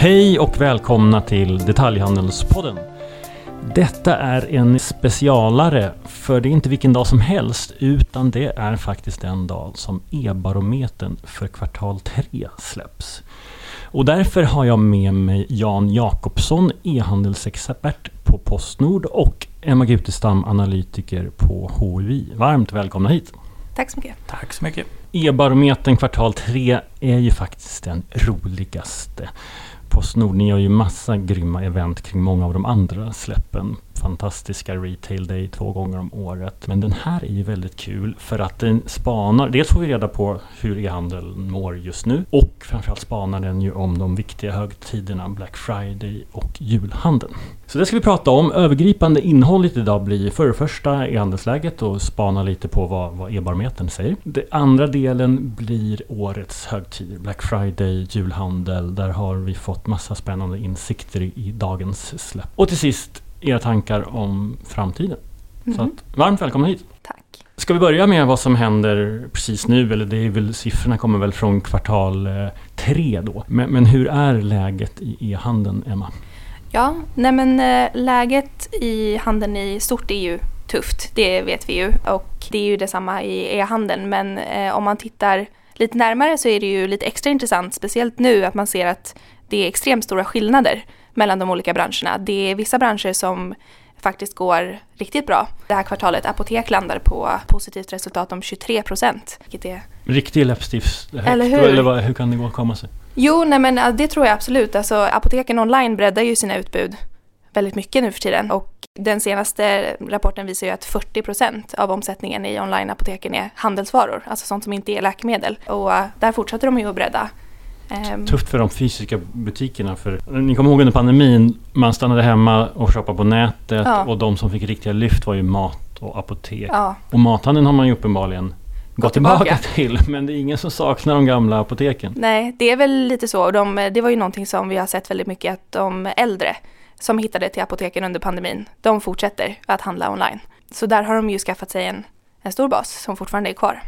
Hej och välkomna till Detaljhandelspodden. Detta är en specialare, för det är inte vilken dag som helst, utan det är faktiskt den dag som e-barometern för kvartal 3 släpps. Och därför har jag med mig Jan Jakobsson, e-handelsexpert på Postnord och Emma Gutestam, analytiker på HUI. Varmt välkomna hit! Tack så mycket. Tack så mycket. E-barometern kvartal 3 är ju faktiskt den roligaste. Postnord, ni gör ju massa grymma event kring många av de andra släppen fantastiska Retail Day två gånger om året. Men den här är ju väldigt kul för att den spanar, dels får vi reda på hur e-handeln mår just nu och framförallt spanar den ju om de viktiga högtiderna Black Friday och julhandeln. Så det ska vi prata om. Övergripande innehållet idag blir för det första e-handelsläget och spana lite på vad, vad e-barometern säger. Den andra delen blir årets högtider, Black Friday, julhandel. Där har vi fått massa spännande insikter i, dagens släpp. Och till sist era tankar om framtiden. Mm. Så att, varmt välkomna hit! Tack! Ska vi börja med vad som händer precis nu? Eller det är väl, siffrorna kommer väl från kvartal eh, tre då. Men, men hur är läget i e-handeln, Emma? Ja, nej men eh, läget i handeln i stort är ju tufft, det vet vi ju. Och det är ju detsamma i e-handeln. Men eh, om man tittar lite närmare så är det ju lite extra intressant, speciellt nu, att man ser att det är extremt stora skillnader mellan de olika branscherna. Det är vissa branscher som faktiskt går riktigt bra. Det här kvartalet, apotek landar på positivt resultat om 23 procent. Riktig läppstift. Eller hur? Eller vad, hur kan det gå komma sig? Jo, nej men det tror jag absolut. Alltså, apoteken online breddar ju sina utbud väldigt mycket nu för tiden. Och den senaste rapporten visar ju att 40 procent av omsättningen i online-apoteken är handelsvaror, alltså sånt som inte är läkemedel. Och där fortsätter de ju att bredda. Tufft för de fysiska butikerna. För, ni kommer ihåg under pandemin, man stannade hemma och shoppade på nätet ja. och de som fick riktiga lyft var ju mat och apotek. Ja. Och mathandeln har man ju uppenbarligen gått tillbaka. tillbaka till. Men det är ingen som saknar de gamla apoteken. Nej, det är väl lite så. De, det var ju någonting som vi har sett väldigt mycket att de äldre som hittade till apoteken under pandemin, de fortsätter att handla online. Så där har de ju skaffat sig en, en stor bas som fortfarande är kvar.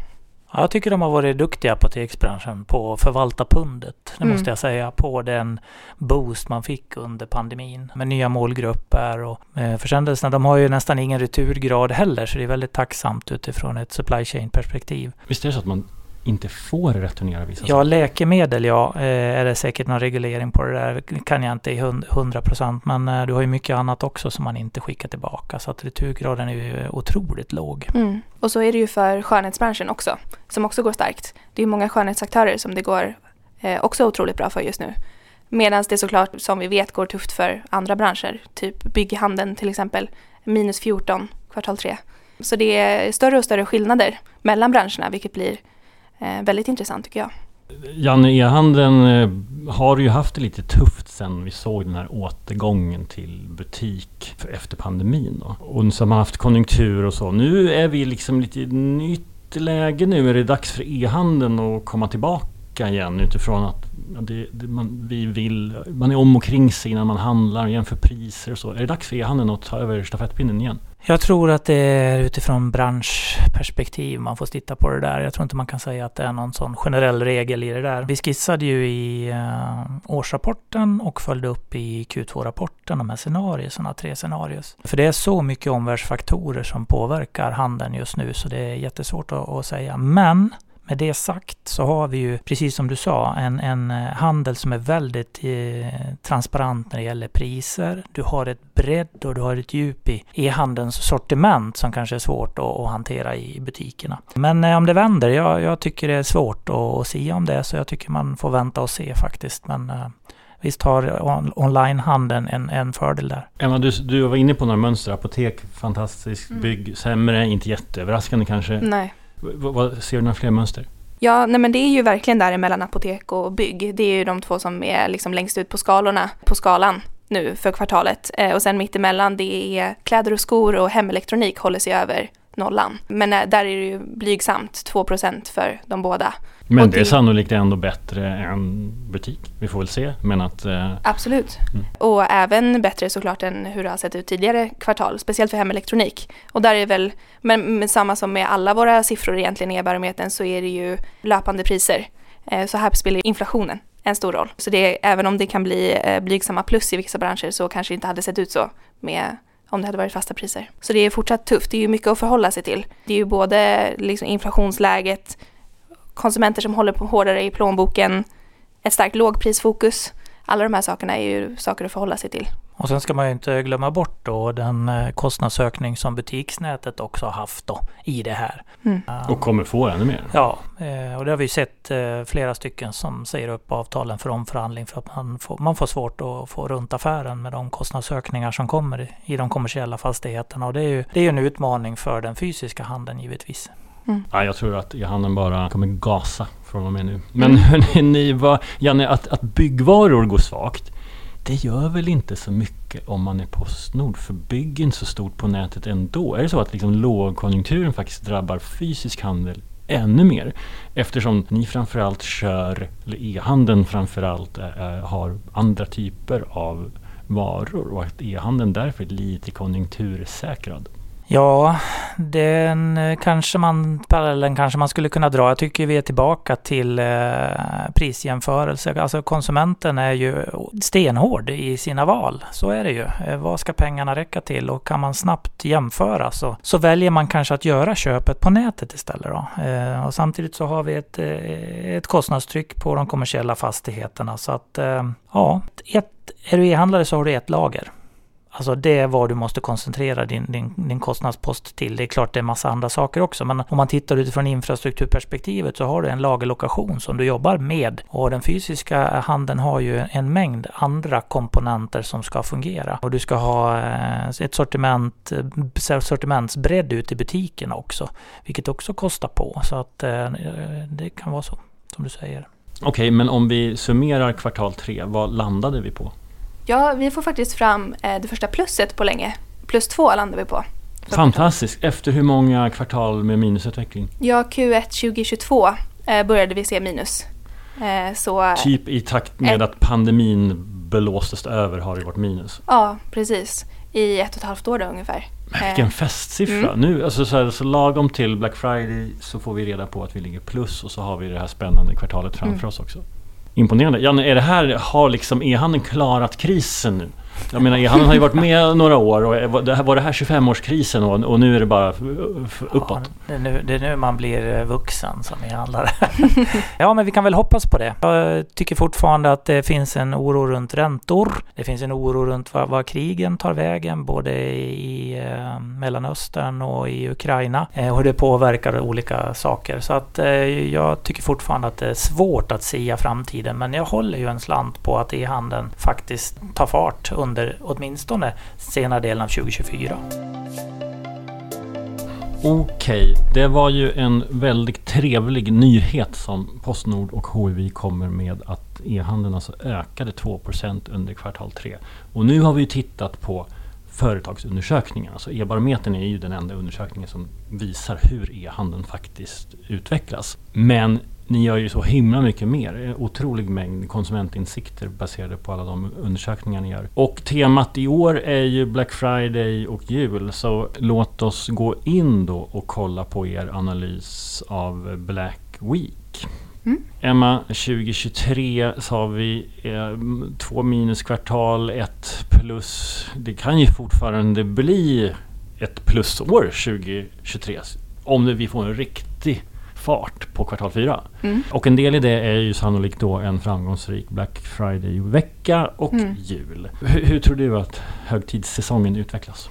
Jag tycker de har varit duktiga apoteksbranschen på att förvalta pundet. Det mm. måste jag säga. På den boost man fick under pandemin. Med nya målgrupper och eh, försändelserna. De har ju nästan ingen returgrad heller. Så det är väldigt tacksamt utifrån ett supply chain perspektiv. Visst är det så att man inte får returnera vissa Ja, läkemedel ja. Eh, är det säkert någon reglering på det där? kan jag inte i hundra procent. Men eh, du har ju mycket annat också som man inte skickar tillbaka. Så att returgraden är ju otroligt låg. Mm. Och så är det ju för skönhetsbranschen också. Som också går starkt. Det är många skönhetsaktörer som det går eh, också otroligt bra för just nu. Medan det såklart, som vi vet, går tufft för andra branscher. Typ bygghandeln till exempel. Minus 14 kvartal 3. Så det är större och större skillnader mellan branscherna vilket blir Eh, väldigt intressant tycker jag. Janne, e-handeln eh, har ju haft det lite tufft sen vi såg den här återgången till butik efter pandemin. Då. Och så har man haft konjunktur och så. Nu är vi liksom lite i nytt läge nu. Är det dags för e-handeln att komma tillbaka igen utifrån att det, det, man, vi vill, man är om och kring sig innan man handlar, jämför priser och så. Är det dags för e-handeln att ta över stafettpinnen igen? Jag tror att det är utifrån branschperspektiv man får titta på det där. Jag tror inte man kan säga att det är någon sån generell regel i det där. Vi skissade ju i eh, årsrapporten och följde upp i Q2-rapporten de här scenarierna, tre scenarier. För det är så mycket omvärldsfaktorer som påverkar handeln just nu så det är jättesvårt att, att säga. Men med det sagt så har vi ju, precis som du sa, en, en eh, handel som är väldigt eh, transparent när det gäller priser. Du har ett bredd och du har ett djup i e-handelns sortiment som kanske är svårt att, att hantera i butikerna. Men eh, om det vänder, jag, jag tycker det är svårt att, att säga om det, så jag tycker man får vänta och se faktiskt. Men eh, Visst har on onlinehandeln en, en fördel där. Emma, du, du var inne på några mönster. Apotek, fantastiskt. Mm. Bygg, sämre, inte jätteöverraskande kanske. Nej. Vad, ser du några fler mönster? Ja, nej men det är ju verkligen däremellan apotek och bygg. Det är ju de två som är liksom längst ut på skalorna, på skalan nu för kvartalet. Eh, och sen mittemellan det är kläder och skor och hemelektronik håller sig över nollan. Men eh, där är det ju blygsamt 2% för de båda. Men det är sannolikt ändå bättre än butik. Vi får väl se. Men att, eh... Absolut. Mm. Och även bättre såklart än hur det har sett ut tidigare kvartal. Speciellt för hemelektronik. Och där är väl, men, men samma som med alla våra siffror egentligen i e-barometern så är det ju löpande priser. Eh, så här spelar inflationen en stor roll. Så det, även om det kan bli eh, blygsamma plus i vissa branscher så kanske det inte hade sett ut så med om det hade varit fasta priser. Så det är fortsatt tufft. Det är ju mycket att förhålla sig till. Det är ju både liksom inflationsläget, konsumenter som håller på hårdare i plånboken, ett starkt lågprisfokus. Alla de här sakerna är ju saker att förhålla sig till. Och sen ska man ju inte glömma bort då den eh, kostnadsökning som butiksnätet också har haft då i det här. Mm. Och kommer få ännu mer. Ja, eh, och det har vi sett eh, flera stycken som säger upp avtalen för omförhandling för att man får, man får svårt att få runt affären med de kostnadsökningar som kommer i de kommersiella fastigheterna. Och det är ju det är en utmaning för den fysiska handeln givetvis. Mm. Ja, jag tror att e-handeln bara kommer gasa från och med nu. Men mm. hörni, vad, Janne, att, att byggvaror går svagt det gör väl inte så mycket om man är Postnord, för bygg är inte så stort på nätet ändå. Är det så att liksom lågkonjunkturen faktiskt drabbar fysisk handel ännu mer? Eftersom ni framförallt kör, eller e-handeln framförallt äh, har andra typer av varor och att e-handeln därför är lite konjunktursäkrad. Ja, den eh, kanske man, parallellen kanske man skulle kunna dra. Jag tycker vi är tillbaka till eh, prisjämförelse. Alltså konsumenten är ju stenhård i sina val. Så är det ju. Eh, vad ska pengarna räcka till? Och kan man snabbt jämföra så, så väljer man kanske att göra köpet på nätet istället. Då. Eh, och samtidigt så har vi ett, eh, ett kostnadstryck på de kommersiella fastigheterna. Så att eh, ja, ett, är du e-handlare så har du ett lager. Alltså det är vad du måste koncentrera din, din, din kostnadspost till. Det är klart det är massa andra saker också, men om man tittar utifrån infrastrukturperspektivet så har du en lagerlokation som du jobbar med. Och den fysiska handeln har ju en mängd andra komponenter som ska fungera. Och du ska ha eh, ett sortiment, eh, sortimentsbredd ute i butikerna också, vilket också kostar på. Så att eh, det kan vara så, som du säger. Okej, okay, men om vi summerar kvartal tre, vad landade vi på? Ja, vi får faktiskt fram eh, det första plusset på länge. Plus två landar vi på. Fantastiskt! Efter hur många kvartal med minusutveckling? Ja, Q1 2022 eh, började vi se minus. Eh, så typ i takt med att pandemin blåstes över har det varit minus? Ja, precis. I ett och ett halvt år då ungefär. Men vilken festsiffra! Mm. Nu, alltså så, här, så lagom till Black Friday så får vi reda på att vi ligger plus och så har vi det här spännande kvartalet framför mm. oss också. Imponerande. Janne, är det här, har liksom e-handeln klarat krisen nu? Jag menar, e-handeln har ju varit med några år och var det här 25-årskrisen och, och, nu är det bara uppåt? Ja, det, är nu, det är nu man blir eh, vuxen som e-handlare. ja, men vi kan väl hoppas på det. Jag tycker fortfarande att det finns en oro runt räntor. Det finns en oro runt vad, vad krigen tar vägen, både i eh, Mellanöstern och i Ukraina. Eh, och det påverkar olika saker. Så att eh, jag tycker fortfarande att det är svårt att sia framtiden. Men jag håller ju en slant på att e-handeln faktiskt tar fart under åtminstone senare delen av 2024. Okej, det var ju en väldigt trevlig nyhet som Postnord och HIV kommer med att e-handeln alltså ökade 2% under kvartal 3. Och nu har vi tittat på företagsundersökningarna. Alltså e-barometern är ju den enda undersökningen som visar hur e-handeln faktiskt utvecklas. Men ni gör ju så himla mycket mer. Otrolig mängd konsumentinsikter baserade på alla de undersökningar ni gör. Och temat i år är ju Black Friday och jul. Så låt oss gå in då och kolla på er analys av Black Week. Mm. Emma, 2023 sa vi eh, två minuskvartal, ett plus. Det kan ju fortfarande bli ett plusår 2023 om vi får en riktig fart på kvartal fyra. Mm. Och en del i det är ju sannolikt då en framgångsrik Black Friday-vecka och mm. jul. Hur, hur, tror du att högtidssäsongen utvecklas?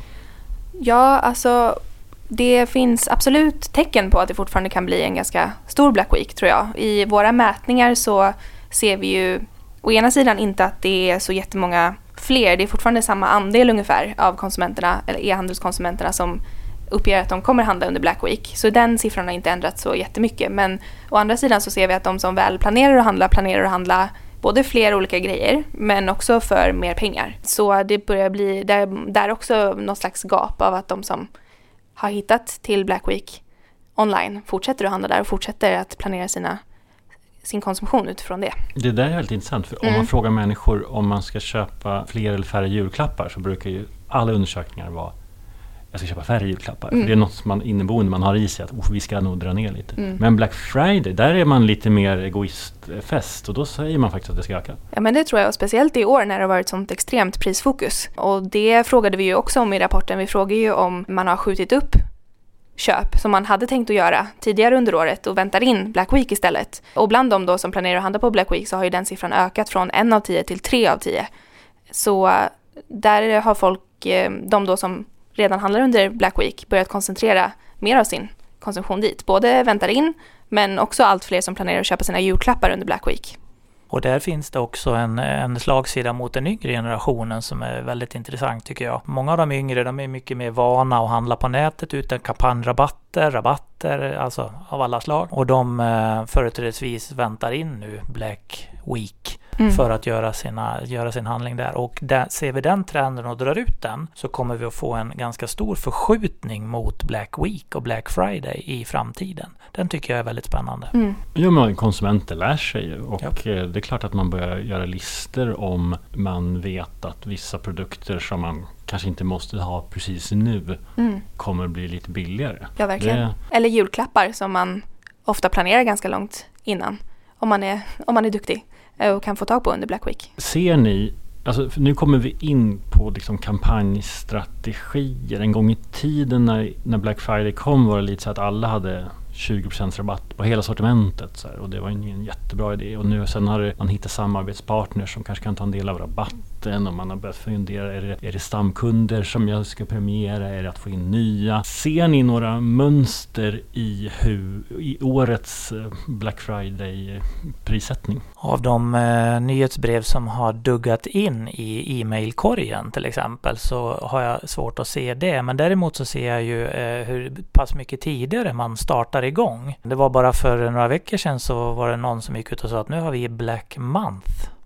Ja, alltså det finns absolut tecken på att det fortfarande kan bli en ganska stor Black Week tror jag. I våra mätningar så ser vi ju å ena sidan inte att det är så jättemånga fler, det är fortfarande samma andel ungefär av konsumenterna, eller e-handelskonsumenterna som uppger att de kommer handla under Black Week. Så den siffran har inte ändrats så jättemycket. Men å andra sidan så ser vi att de som väl planerar att handla planerar att handla både fler olika grejer men också för mer pengar. Så det börjar bli där, där också något slags gap av att de som har hittat till Black Week online fortsätter att handla där och fortsätter att planera sina sin konsumtion utifrån det. Det där är väldigt intressant för mm. om man frågar människor om man ska köpa fler eller färre julklappar så brukar ju alla undersökningar vara jag ska köpa färre julklappar. Mm. Det är något som man inneboende man har i sig att oh, vi ska nog dra ner lite. Mm. Men Black Friday, där är man lite mer egoistfest och då säger man faktiskt att det ska öka. Ja men det tror jag, och speciellt i år när det har varit sånt extremt prisfokus. Och det frågade vi ju också om i rapporten. Vi frågade ju om man har skjutit upp köp som man hade tänkt att göra tidigare under året och väntar in Black Week istället. Och bland de då som planerar att handla på Black Week så har ju den siffran ökat från en av tio till tre av tio. Så eh, där har folk, eh, de då som redan handlar under Black Week, börjat koncentrera mer av sin konsumtion dit. Både väntar in, men också allt fler som planerar att köpa sina julklappar under Black Week. Och där finns det också en, en slagsida mot den yngre generationen som är väldigt intressant tycker jag. Många av de yngre de är mycket mer vana att handla på nätet utan kampanjrabatter, rabatter, alltså av alla slag. Och de eh, företrädesvis väntar in nu Black Week Mm. för att göra, sina, göra sin handling där. Och där, ser vi den trenden och drar ut den så kommer vi att få en ganska stor förskjutning mot Black Week och Black Friday i framtiden. Den tycker jag är väldigt spännande. Mm. Jo, men konsumenter lär sig ju och Ja. eh, det är klart att man börjar göra listor om man vet att vissa produkter som man kanske inte måste ha precis nu Mm. kommer bli lite billigare. Ja, verkligen. Det, Eller julklappar som man ofta planerar ganska långt innan. Om man är, om man är duktig Eh, och kan få tag på under Black Week. ser ni, alltså nu kommer vi in på liksom kampanjstrategier. En gång i tiden när, när Black Friday kom var det lite så att alla hade 20% rabatt på hela sortimentet. Så här, och det var ingen en jättebra idé. Och nu sen har man hittat samarbetspartners som kanske kan ta en del av rabatten. Och eh, man har börjat fundera, är det, är det stamkunder som jag ska premiera? Är det att få in nya? Ser ni några mönster i, hur, i årets eh, Black Friday-prissättning? Av de eh, nyhetsbrev som har duggat in i e-mailkorgen till exempel så har jag svårt att se det. Men däremot så ser jag ju eh, hur pass mycket tidigare man startar igång. Det var bara för några veckor sedan så var det någon som gick ut och sa att nu har vi Black Month.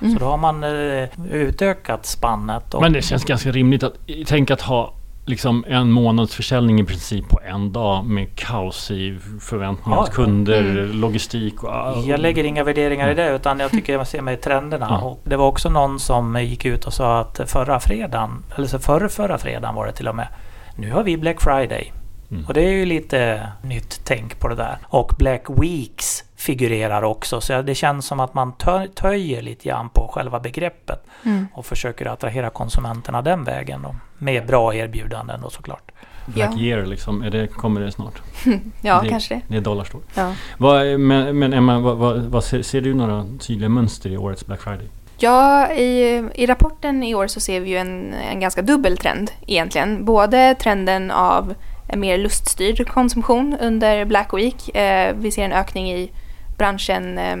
Mm. Så då har man eh, utökat spannet. Och, Men det känns ganska rimligt att tänka att ha liksom en månads försäljning i princip på en dag med kaos i förväntningar Ja, kunder, Mm. logistik och... Jag lägger inga värderingar i det utan jag tycker jag ser mig i trenderna. Ja. Och det var också någon som gick ut och sa att förra fredagen, eller så förra, förra fredagen var det till och med. Nu har vi Black Friday. Mm. Och det är ju lite nytt tänk på det där. Och Black Weeks figurerar också. Så det känns som att man tö- töjer lite grann på själva begreppet. Mm. Och försöker attrahera konsumenterna den vägen då. Med bra erbjudanden då såklart. Black Ja. year liksom, är det, kommer det snart? Ja, Det- kanske det. Det är dollarstore. Ja. Vad, men, men Emma, vad, vad, vad ser, ser du några tydliga mönster i årets Black Friday? Ja, i, i rapporten i år så ser vi ju en, en ganska dubbel trend egentligen. Både trenden av en mer luststyrd konsumtion under Black Week. Eh, vi ser en ökning i branschen, eh,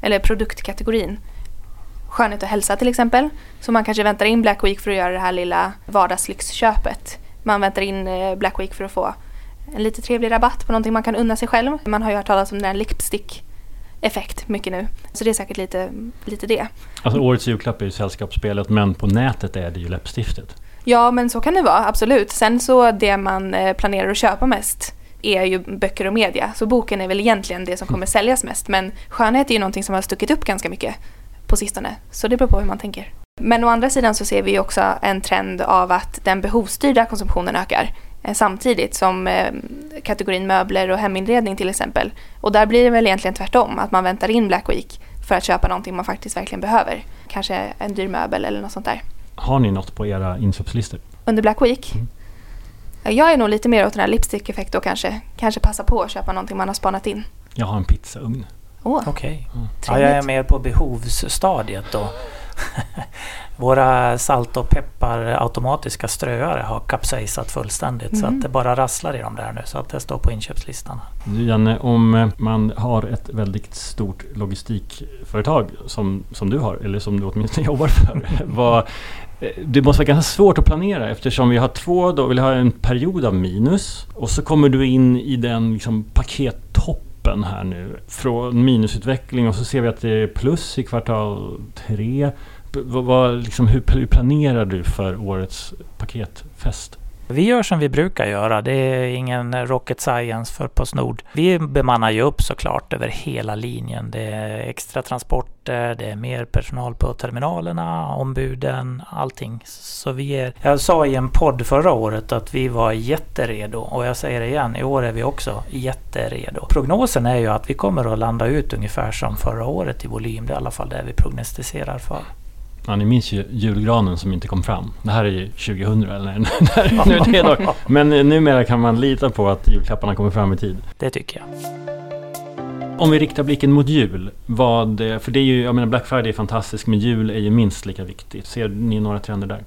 eller produktkategorin. Skönhet och hälsa till exempel. Så man kanske väntar in Black Week för att göra det här lilla vardagslyxköpet. Man väntar in eh, Black Week för att få en lite trevlig rabatt på någonting man kan unna sig själv. Man har ju hört talas om den här lipstick effekt mycket nu. Så det är säkert lite, lite det. Alltså årets julklapp är ju sällskapsspelet men på nätet är det ju läppstiftet. Ja, men så kan det vara, absolut. Sen så det man eh, planerar att köpa mest är ju böcker och media. Så boken är väl egentligen det som kommer säljas mest. Men skönhet är ju någonting som har stuckit upp ganska mycket på sistone. Så det beror på hur man tänker. Men å andra sidan så ser vi ju också en trend av att den behovsstyrda konsumtionen ökar. eh, Samtidigt som eh, kategorin möbler och heminredning till exempel. Och där blir det väl egentligen tvärtom. Att man väntar in Black Week för att köpa någonting man faktiskt verkligen behöver. Kanske en dyr möbel eller något sånt där. Har ni något på era inköpslistor? Under Black Week? Mm. Ja, Jag är nog lite mer åt den här lipstick-effekt då kanske. Kanske passa på att köpa någonting man har spanat in. Jag har en pizzaugn. Åh, Okej. Mm. Ja, jag är mer på behovsstadiet då. Våra salt och peppar automatiska ströare har kapsejsat fullständigt. Så Mm. att det bara rasslar i dem där nu. Så att det står på inköpslistan. Janne, om eh, man har ett väldigt stort logistikföretag som, som du har, eller som du åtminstone jobbar för. vad, Eh, det måste vara ganska svårt att planera eftersom vi har två, då vill ha en period av minus och så kommer du in i den liksom, pakettoppen här nu från minusutveckling och så ser vi att det är plus i kvartal tre. Vad, vad, liksom, hur, hur planerar du för årets paketfest? Vi gör som vi brukar göra. Det är ingen rocket science för Postnord. Vi bemannar ju upp såklart över hela linjen. Det är extra transporter, det är mer personal på terminalerna, ombuden, allting. Så vi är... Jag sa i en podd förra året att vi var jätteredo och jag säger det igen, i år är vi också jätteredo. Prognosen är ju att vi kommer att landa ut ungefär som förra året i volym. Det är i alla fall det vi prognostiserar för. Ja, ni minns ju julgranen som inte kom fram. Det här är ju 2000 eller när, nu det är då. Men numera kan man lita på att julklapparna kommer fram i tid. Det tycker jag. Om vi riktar blicken mot jul, vad, för det är ju, jag menar Black Friday är fantastisk, men jul är ju minst lika viktigt. Ser ni några trender där?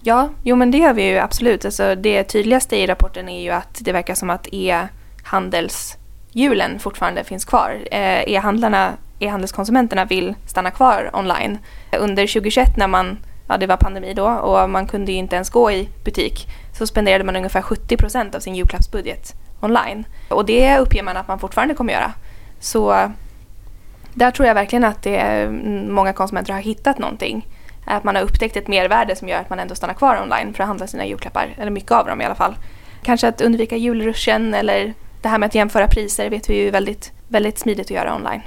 Ja, jo men det gör vi ju absolut. Alltså, det tydligaste i rapporten är ju att det verkar som att e-handelshjulen fortfarande finns kvar. Eh, e-handlarna e-handelskonsumenterna vill stanna kvar online. Under 2021 när man, ja det var pandemi då och man kunde ju inte ens gå i butik så spenderade man ungefär 70 procent av sin julklappsbudget online. Och det uppger man att man fortfarande kommer göra. Så där tror jag verkligen att det är, många konsumenter har hittat någonting. Att man har upptäckt ett mervärde som gör att man ändå stannar kvar online för att handla sina julklappar, eller mycket av dem i alla fall. Kanske att undvika julruschen eller det här med att jämföra priser vet vi ju väldigt, väldigt smidigt att göra online.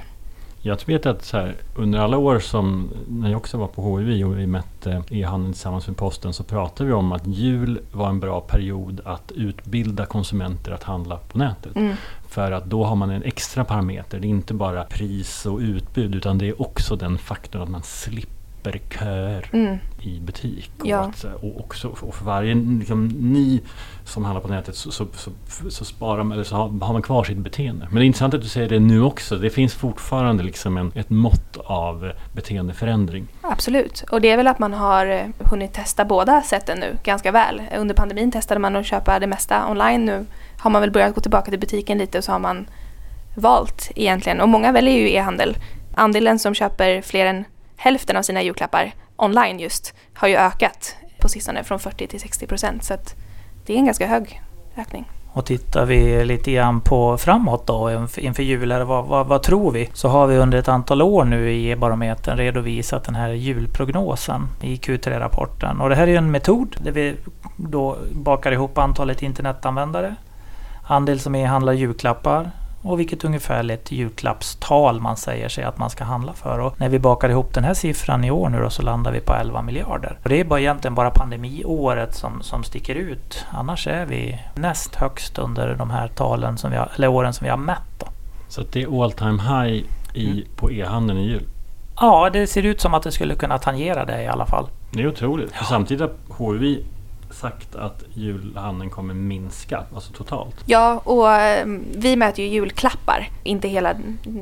Jag vet att så här, under alla år som, när jag också var på HIV och vi mätte e-handeln tillsammans med posten så pratade vi om att jul var en bra period att utbilda konsumenter att handla på nätet. Mm. För att då har man en extra parameter. Det är inte bara pris och utbud utan det är också den faktorn att man slipper slipper köer mm. i butik. Och, ja. att, och, också, och för varje liksom, ny som handlar på nätet så, så, så, så sparar man, eller så har, har, man kvar sitt beteende. Men det är intressant att du säger det nu också. Det finns fortfarande liksom en, ett mått av beteendeförändring. Absolut, och det är väl att man har eh, hunnit testa båda sätten nu ganska väl. Under pandemin testade man att köpa det mesta online. Nu har man väl börjat gå tillbaka till butiken lite och så har man valt egentligen. Och många väljer ju e-handel. Andelen som köper fler än hälften av sina julklappar online just har ju ökat på sistone från 40 till 60 procent. Så att det är en ganska hög ökning. Och tittar vi lite grann på framåt då inför jul, vad, vad, vad, tror vi? Så har vi under ett antal år nu i e-barometern redovisat den här julprognosen i Q3-rapporten. Och det här är en metod där vi då bakar ihop antalet internetanvändare, andel som e-handlar julklappar, och vilket ungefärligt julklappstal man säger sig att man ska handla för. Och när vi bakar ihop den här siffran i år nu då så landar vi på 11 miljarder. Och det är bara egentligen bara pandemiåret som, som sticker ut. Annars är vi näst högst under de här talen som vi har, eller åren som vi har mätt. Då. Så det är all time high i, mm. på e-handeln i jul? Ja, det ser ut som att det skulle kunna tangera det i alla fall. Det är otroligt. Ja. Samtidigt har HUI sagt att julhandeln kommer minska, alltså totalt. Ja, och ehm, vi mäter ju julklappar, inte hela,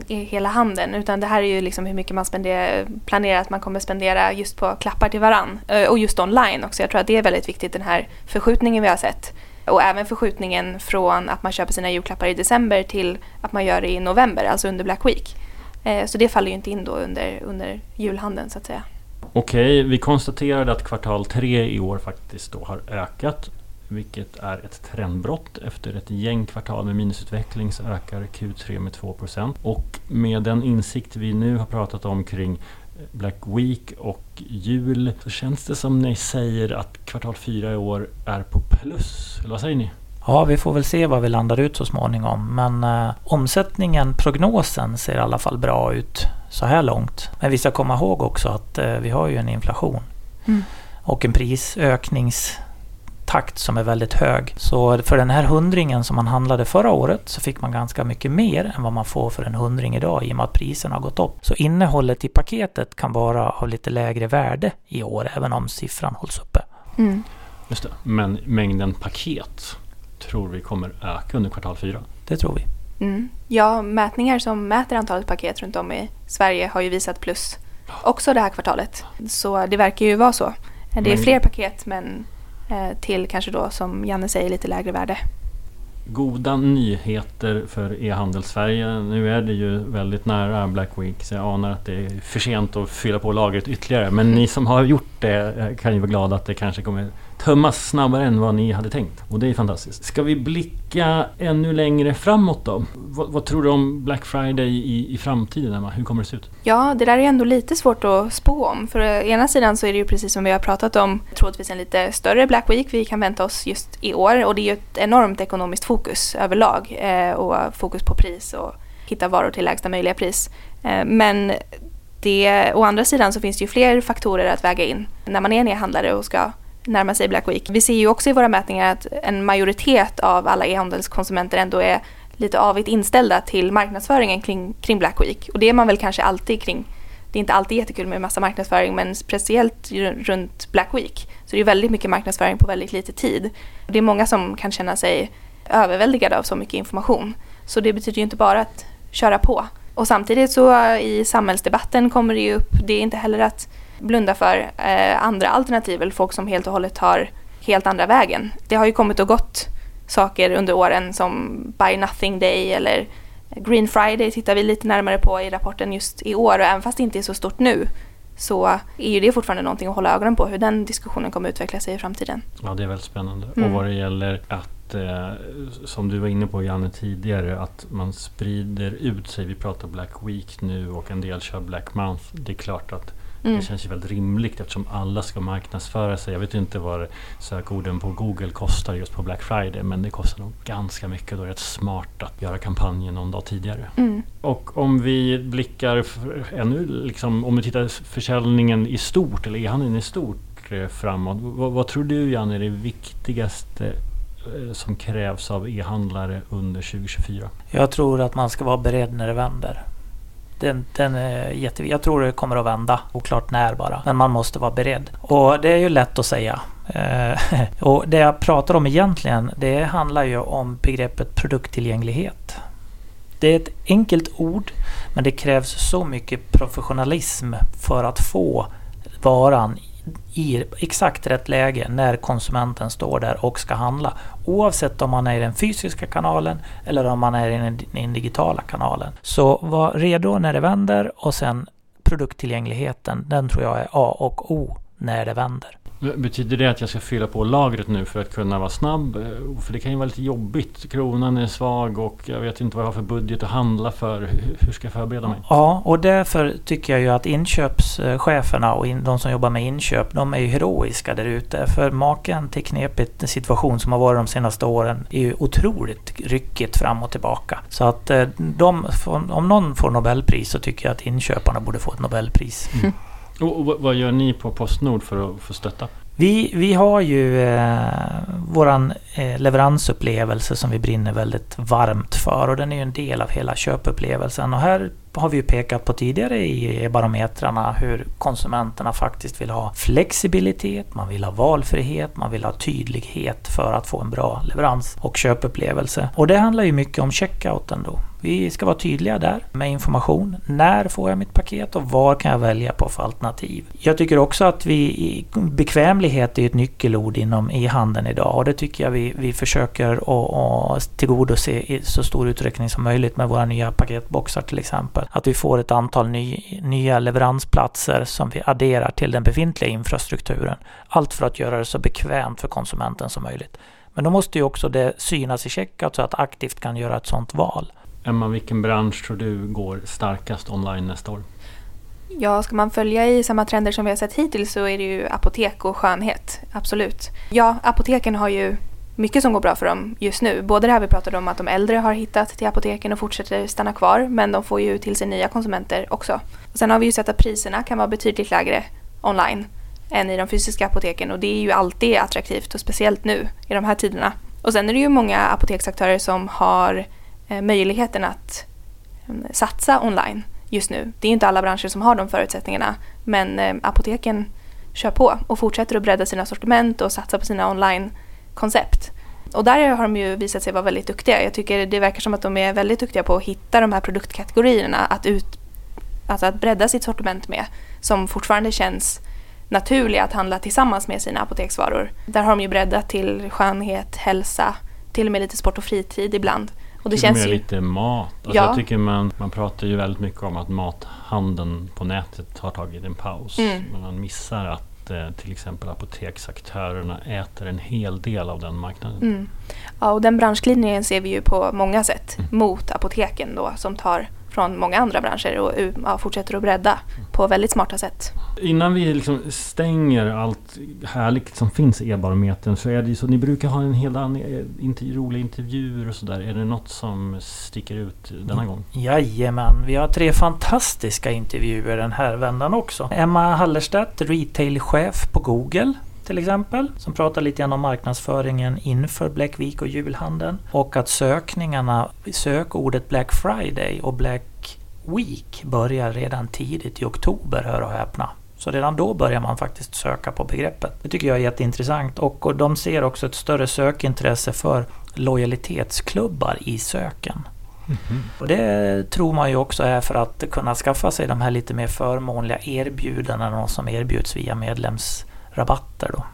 hela handeln, utan det här är ju liksom hur mycket man spenderar, planerar att man kommer spendera just på klappar till varann. Eh, och just online också. Jag tror att det är väldigt viktigt, den här förskjutningen vi har sett. Och även förskjutningen från att man köper sina julklappar i december till att man gör det i november, alltså under Black Week. Eh, så det faller ju inte in då under, under julhandeln så att säga. Okej, vi konstaterade att kvartal tre i år faktiskt då har ökat. Vilket är ett trendbrott. Efter ett gäng kvartal med minusutveckling så ökar Q3 med 2% Och med den insikt vi nu har pratat om kring Black Week och jul så känns det som ni säger att kvartal fyra i år är på plus. Eller vad säger ni? Ja, vi får väl se vad vi landar ut så småningom. Men eh, omsättningen, prognosen, ser i alla fall bra ut så här långt. Men vi ska komma ihåg också att eh, vi har ju en inflation. Mm. Och en prisökningstakt som är väldigt hög. Så för den här hundringen som man handlade förra året så fick man ganska mycket mer än vad man får för en hundring idag i och med att priserna har gått upp. Så innehållet i paketet kan vara av lite lägre värde i år även om siffran hålls uppe. Mm. Just det. Men mängden paket tror vi kommer öka under kvartal fyra? Det tror vi. Mm. Ja, mätningar som mäter antalet paket runt om i Sverige har ju visat plus också det här kvartalet. Så det verkar ju vara så. Det är fler paket men eh, till kanske då som Janne säger lite lägre värde. Goda nyheter för e-handel Sverige. Nu är det ju väldigt nära Black Week så jag anar att det är för sent att fylla på lagret ytterligare. Men ni som har gjort det eh, kan ju vara glada att det kanske kommer tömmas snabbare än vad ni hade tänkt. Och det är fantastiskt. Ska vi blicka ännu längre framåt då? Vad, vad tror du om Black Friday i, i framtiden, Emma? Hur kommer det se ut? Ja, det där är ändå lite svårt att spå om. För å ena sidan så är det ju precis som vi har pratat om, troligtvis en lite större Black Week vi kan vänta oss just i år. Och det är ju ett enormt ekonomiskt fokus överlag eh, och fokus på pris och hitta varor till lägsta möjliga pris. Eh, men det, å andra sidan så finns det ju fler faktorer att väga in när man är en e-handlare och ska närma sig Black Week. Vi ser ju också i våra mätningar att en majoritet av alla e-handelskonsumenter ändå är lite avigt inställda till marknadsföringen kring, kring Black Week. Och det är man väl kanske alltid kring. Det är inte alltid jättekul med massa marknadsföring men speciellt runt Black Week så det är väldigt mycket marknadsföring på väldigt lite tid. Det är många som kan känna sig överväldigade av så mycket information. Så det betyder ju inte bara att köra på. Och samtidigt så i samhällsdebatten kommer det ju upp, det är inte heller att blunda för eh, andra alternativ eller folk som helt och hållet tar helt andra vägen. Det har ju kommit och gått saker under åren som Buy Nothing Day eller Green Friday tittar vi lite närmare på i rapporten just i år och även fast det inte är så stort nu så är ju det fortfarande någonting att hålla ögonen på hur den diskussionen kommer utveckla sig i framtiden. Ja, det är väldigt spännande. Mm. Och vad det gäller att eh, som du var inne på Janne tidigare, att man sprider ut sig. Vi pratar Black Week nu och en del kör Black Month. Det är klart att Mm. Det känns ju väldigt rimligt eftersom alla ska marknadsföra sig. Jag vet inte vad sökorden på Google kostar just på Black Friday men det kostar nog ganska mycket. Då är det rätt smart att göra kampanjen någon dag tidigare. Mm. Och om vi blickar ännu, liksom, om vi tittar försäljningen i stort eller e-handeln i stort eh, framåt. Vad, vad tror du Janne är det viktigaste eh, som krävs av e-handlare under 2024? Jag tror att man ska vara beredd när det vänder. Den, den är jätteviktig. Jag tror det kommer att vända. Oklart när bara. Men man måste vara beredd. Och det är ju lätt att säga. Eh, och det jag pratar om egentligen, det handlar ju om begreppet produkttillgänglighet. Det är ett enkelt ord, men det krävs så mycket professionalism för att få varan i exakt rätt läge när konsumenten står där och ska handla. Oavsett om man är i den fysiska kanalen eller om man är i den, den digitala kanalen. Så var redo när det vänder och sen produkttillgängligheten, den tror jag är A och O när det vänder. Betyder det att jag ska fylla på lagret nu för att kunna vara snabb? Eh, för det kan ju vara lite jobbigt. Kronan är svag och jag vet inte vad jag har för budget att handla för. Hur ska jag förbereda mig? Ja, och därför tycker jag ju att inköpscheferna och de som jobbar med inköp, de är ju heroiska där ute. För maken till knepigt situation som har varit de senaste åren är ju otroligt ryckigt fram och tillbaka. Så att eh, de, om någon får Nobelpris så tycker jag att inköparna borde få ett Nobelpris. Mm. Och vad gör ni på Postnord för att få stötta? Vi, vi har ju eh, våran eh, leveransupplevelse som vi brinner väldigt varmt för och den är ju en del av hela köpupplevelsen. Och här har vi ju pekat på tidigare i barometrarna hur konsumenterna faktiskt vill ha flexibilitet, man vill ha valfrihet, man vill ha tydlighet för att få en bra leverans och köpupplevelse. Och det handlar ju mycket om checkouten då. Vi ska vara tydliga där med information. När får jag mitt paket och vad kan jag välja på för alternativ? Jag tycker också att vi, bekvämlighet är ett nyckelord inom e-handeln idag och det tycker jag vi, vi försöker att tillgodose i så stor utsträckning som möjligt med våra nya paketboxar till exempel. Att vi får ett antal ny, nya leveransplatser som vi adderar till den befintliga infrastrukturen. Allt för att göra det så bekvämt för konsumenten som möjligt. Men då måste ju också det synas i checkout så att aktivt kan göra ett sådant val. Emma, vilken bransch tror du går starkast online nästa år? Ja, ska man följa i samma trender som vi har sett hittills så är det ju apotek och skönhet. Absolut. Ja, apoteken har ju mycket som går bra för dem just nu. Både det här vi pratade om att de äldre har hittat till apoteken och fortsätter stanna kvar men de får ju till sig nya konsumenter också. Och sen har vi ju sett att priserna kan vara betydligt lägre online än i de fysiska apoteken och det är ju alltid attraktivt och speciellt nu i de här tiderna. Och sen är det ju många apoteksaktörer som har Eh, möjligheten att mm, satsa online just nu. Det är inte alla branscher som har de förutsättningarna men eh, apoteken kör på och fortsätter att bredda sina sortiment och satsa på sina online-koncept. Och där har de ju visat sig vara väldigt duktiga. Jag tycker det verkar som att de är väldigt duktiga på att hitta de här produktkategorierna att, ut, alltså att bredda sitt sortiment med som fortfarande känns naturliga att handla tillsammans med sina apoteksvaror. Där har de ju breddat till skönhet, hälsa, till och med lite sport och fritid ibland. Och det till känns med ju... lite mat. Alltså ja. Jag tycker man, man pratar ju väldigt mycket om att mathandeln på nätet har tagit en paus. Mm. Men man missar att eh, till exempel apoteksaktörerna äter en hel del av den marknaden. Mm. Ja, och den branschglidningen ser vi ju på många sätt Mm. mot apoteken då som tar från många andra branscher och ja, fortsätter att bredda på väldigt smarta sätt. Innan vi liksom stänger allt härligt som finns i e-barometern så är det ju så ni brukar ha en hel del intervju, roliga intervjuer och sådär. Är det något som sticker ut denna gång? Jajamän, vi har tre fantastiska intervjuer den här vändan också. Emma Hallerstedt, retailchef på Google till exempel, som pratar lite grann om marknadsföringen inför Black Week och julhandeln. Och att sökningarna, sökordet Black Friday och Black Week börjar redan tidigt i oktober, hör och häpna. Så redan då börjar man faktiskt söka på begreppet. Det tycker jag är jätteintressant. Och, och de ser också ett större sökintresse för lojalitetsklubbar i söken. Och det tror man ju också är för att kunna skaffa sig de här lite mer förmånliga erbjudandena som erbjuds via medlemsrabatter. Då.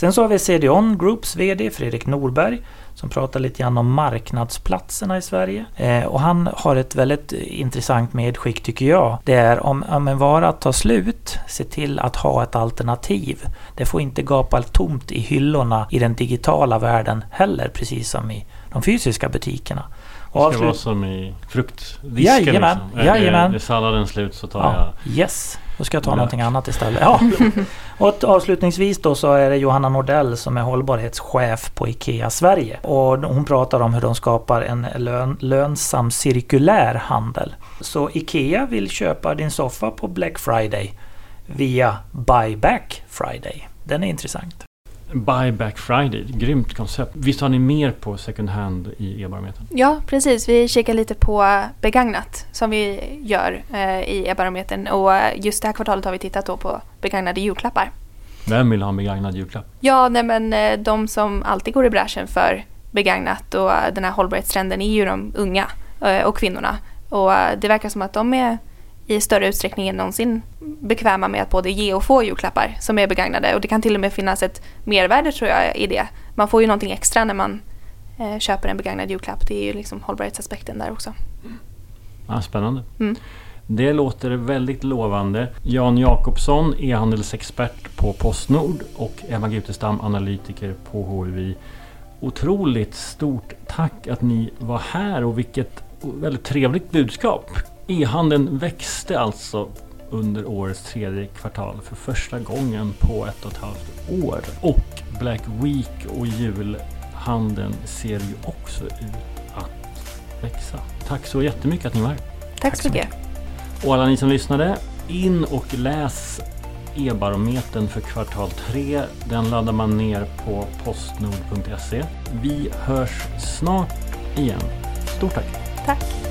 Sen så har vi CDON Groups VD Fredrik Norberg som pratar lite grann om marknadsplatserna i Sverige. Eh, och han har ett väldigt intressant medskick tycker jag. Det är om, om en vara tar slut, se till att ha ett alternativ. Det får inte gapa tomt i hyllorna i den digitala världen heller, precis som i de fysiska butikerna. Det Och ska vara som i fruktdisken Jajamän, liksom. Jajamän. Är, är salladen slut så tar Ja, jag... yes. Då ska jag ta någonting annat istället. Ja. och avslutningsvis då så är det Johanna Nordell som är hållbarhetschef på IKEA Sverige. Och hon pratar om hur de skapar en lön, lönsam cirkulär handel. Så IKEA vill köpa din soffa på Black Friday via Buyback Friday. Den är intressant. Buyback Friday, grymt koncept. Visst har ni mer på second hand i e-barometern? Ja, precis. Vi kikar lite på begagnat som vi gör eh, i e-barometern och just det här kvartalet har vi tittat på begagnade julklappar. Vem vill ha en begagnad julklapp? Ja, nej men eh, de som alltid går i bräschen för begagnat och den här hållbarhetstrenden är ju de unga eh, och kvinnorna. Och eh, det verkar som att de är i större utsträckning än någonsin bekväma med att både ge och få julklappar som är begagnade. Och det kan till och med finnas ett mervärde tror jag i det. Man får ju någonting extra när man eh, köper en begagnad julklapp. Det är ju liksom hållbarhetsaspekten där också. Ah, spännande. Mm. Det låter väldigt lovande. Jan Jakobsson, e-handelsexpert på Postnord och Emma Gutestam, analytiker på HUI. Otroligt stort tack att ni var här och vilket väldigt trevligt budskap. E-handeln växte alltså under årets tredje kvartal för första gången på ett och ett halvt år. Och Black Week och julhandeln ser ju också ut att växa. Tack så jättemycket att ni var här. Tack, så mycket. Och alla ni som lyssnade, in och läs e-barometern för kvartal 3. Den laddar man ner på postnord.se. Vi hörs snart igen. Stort tack! Tack.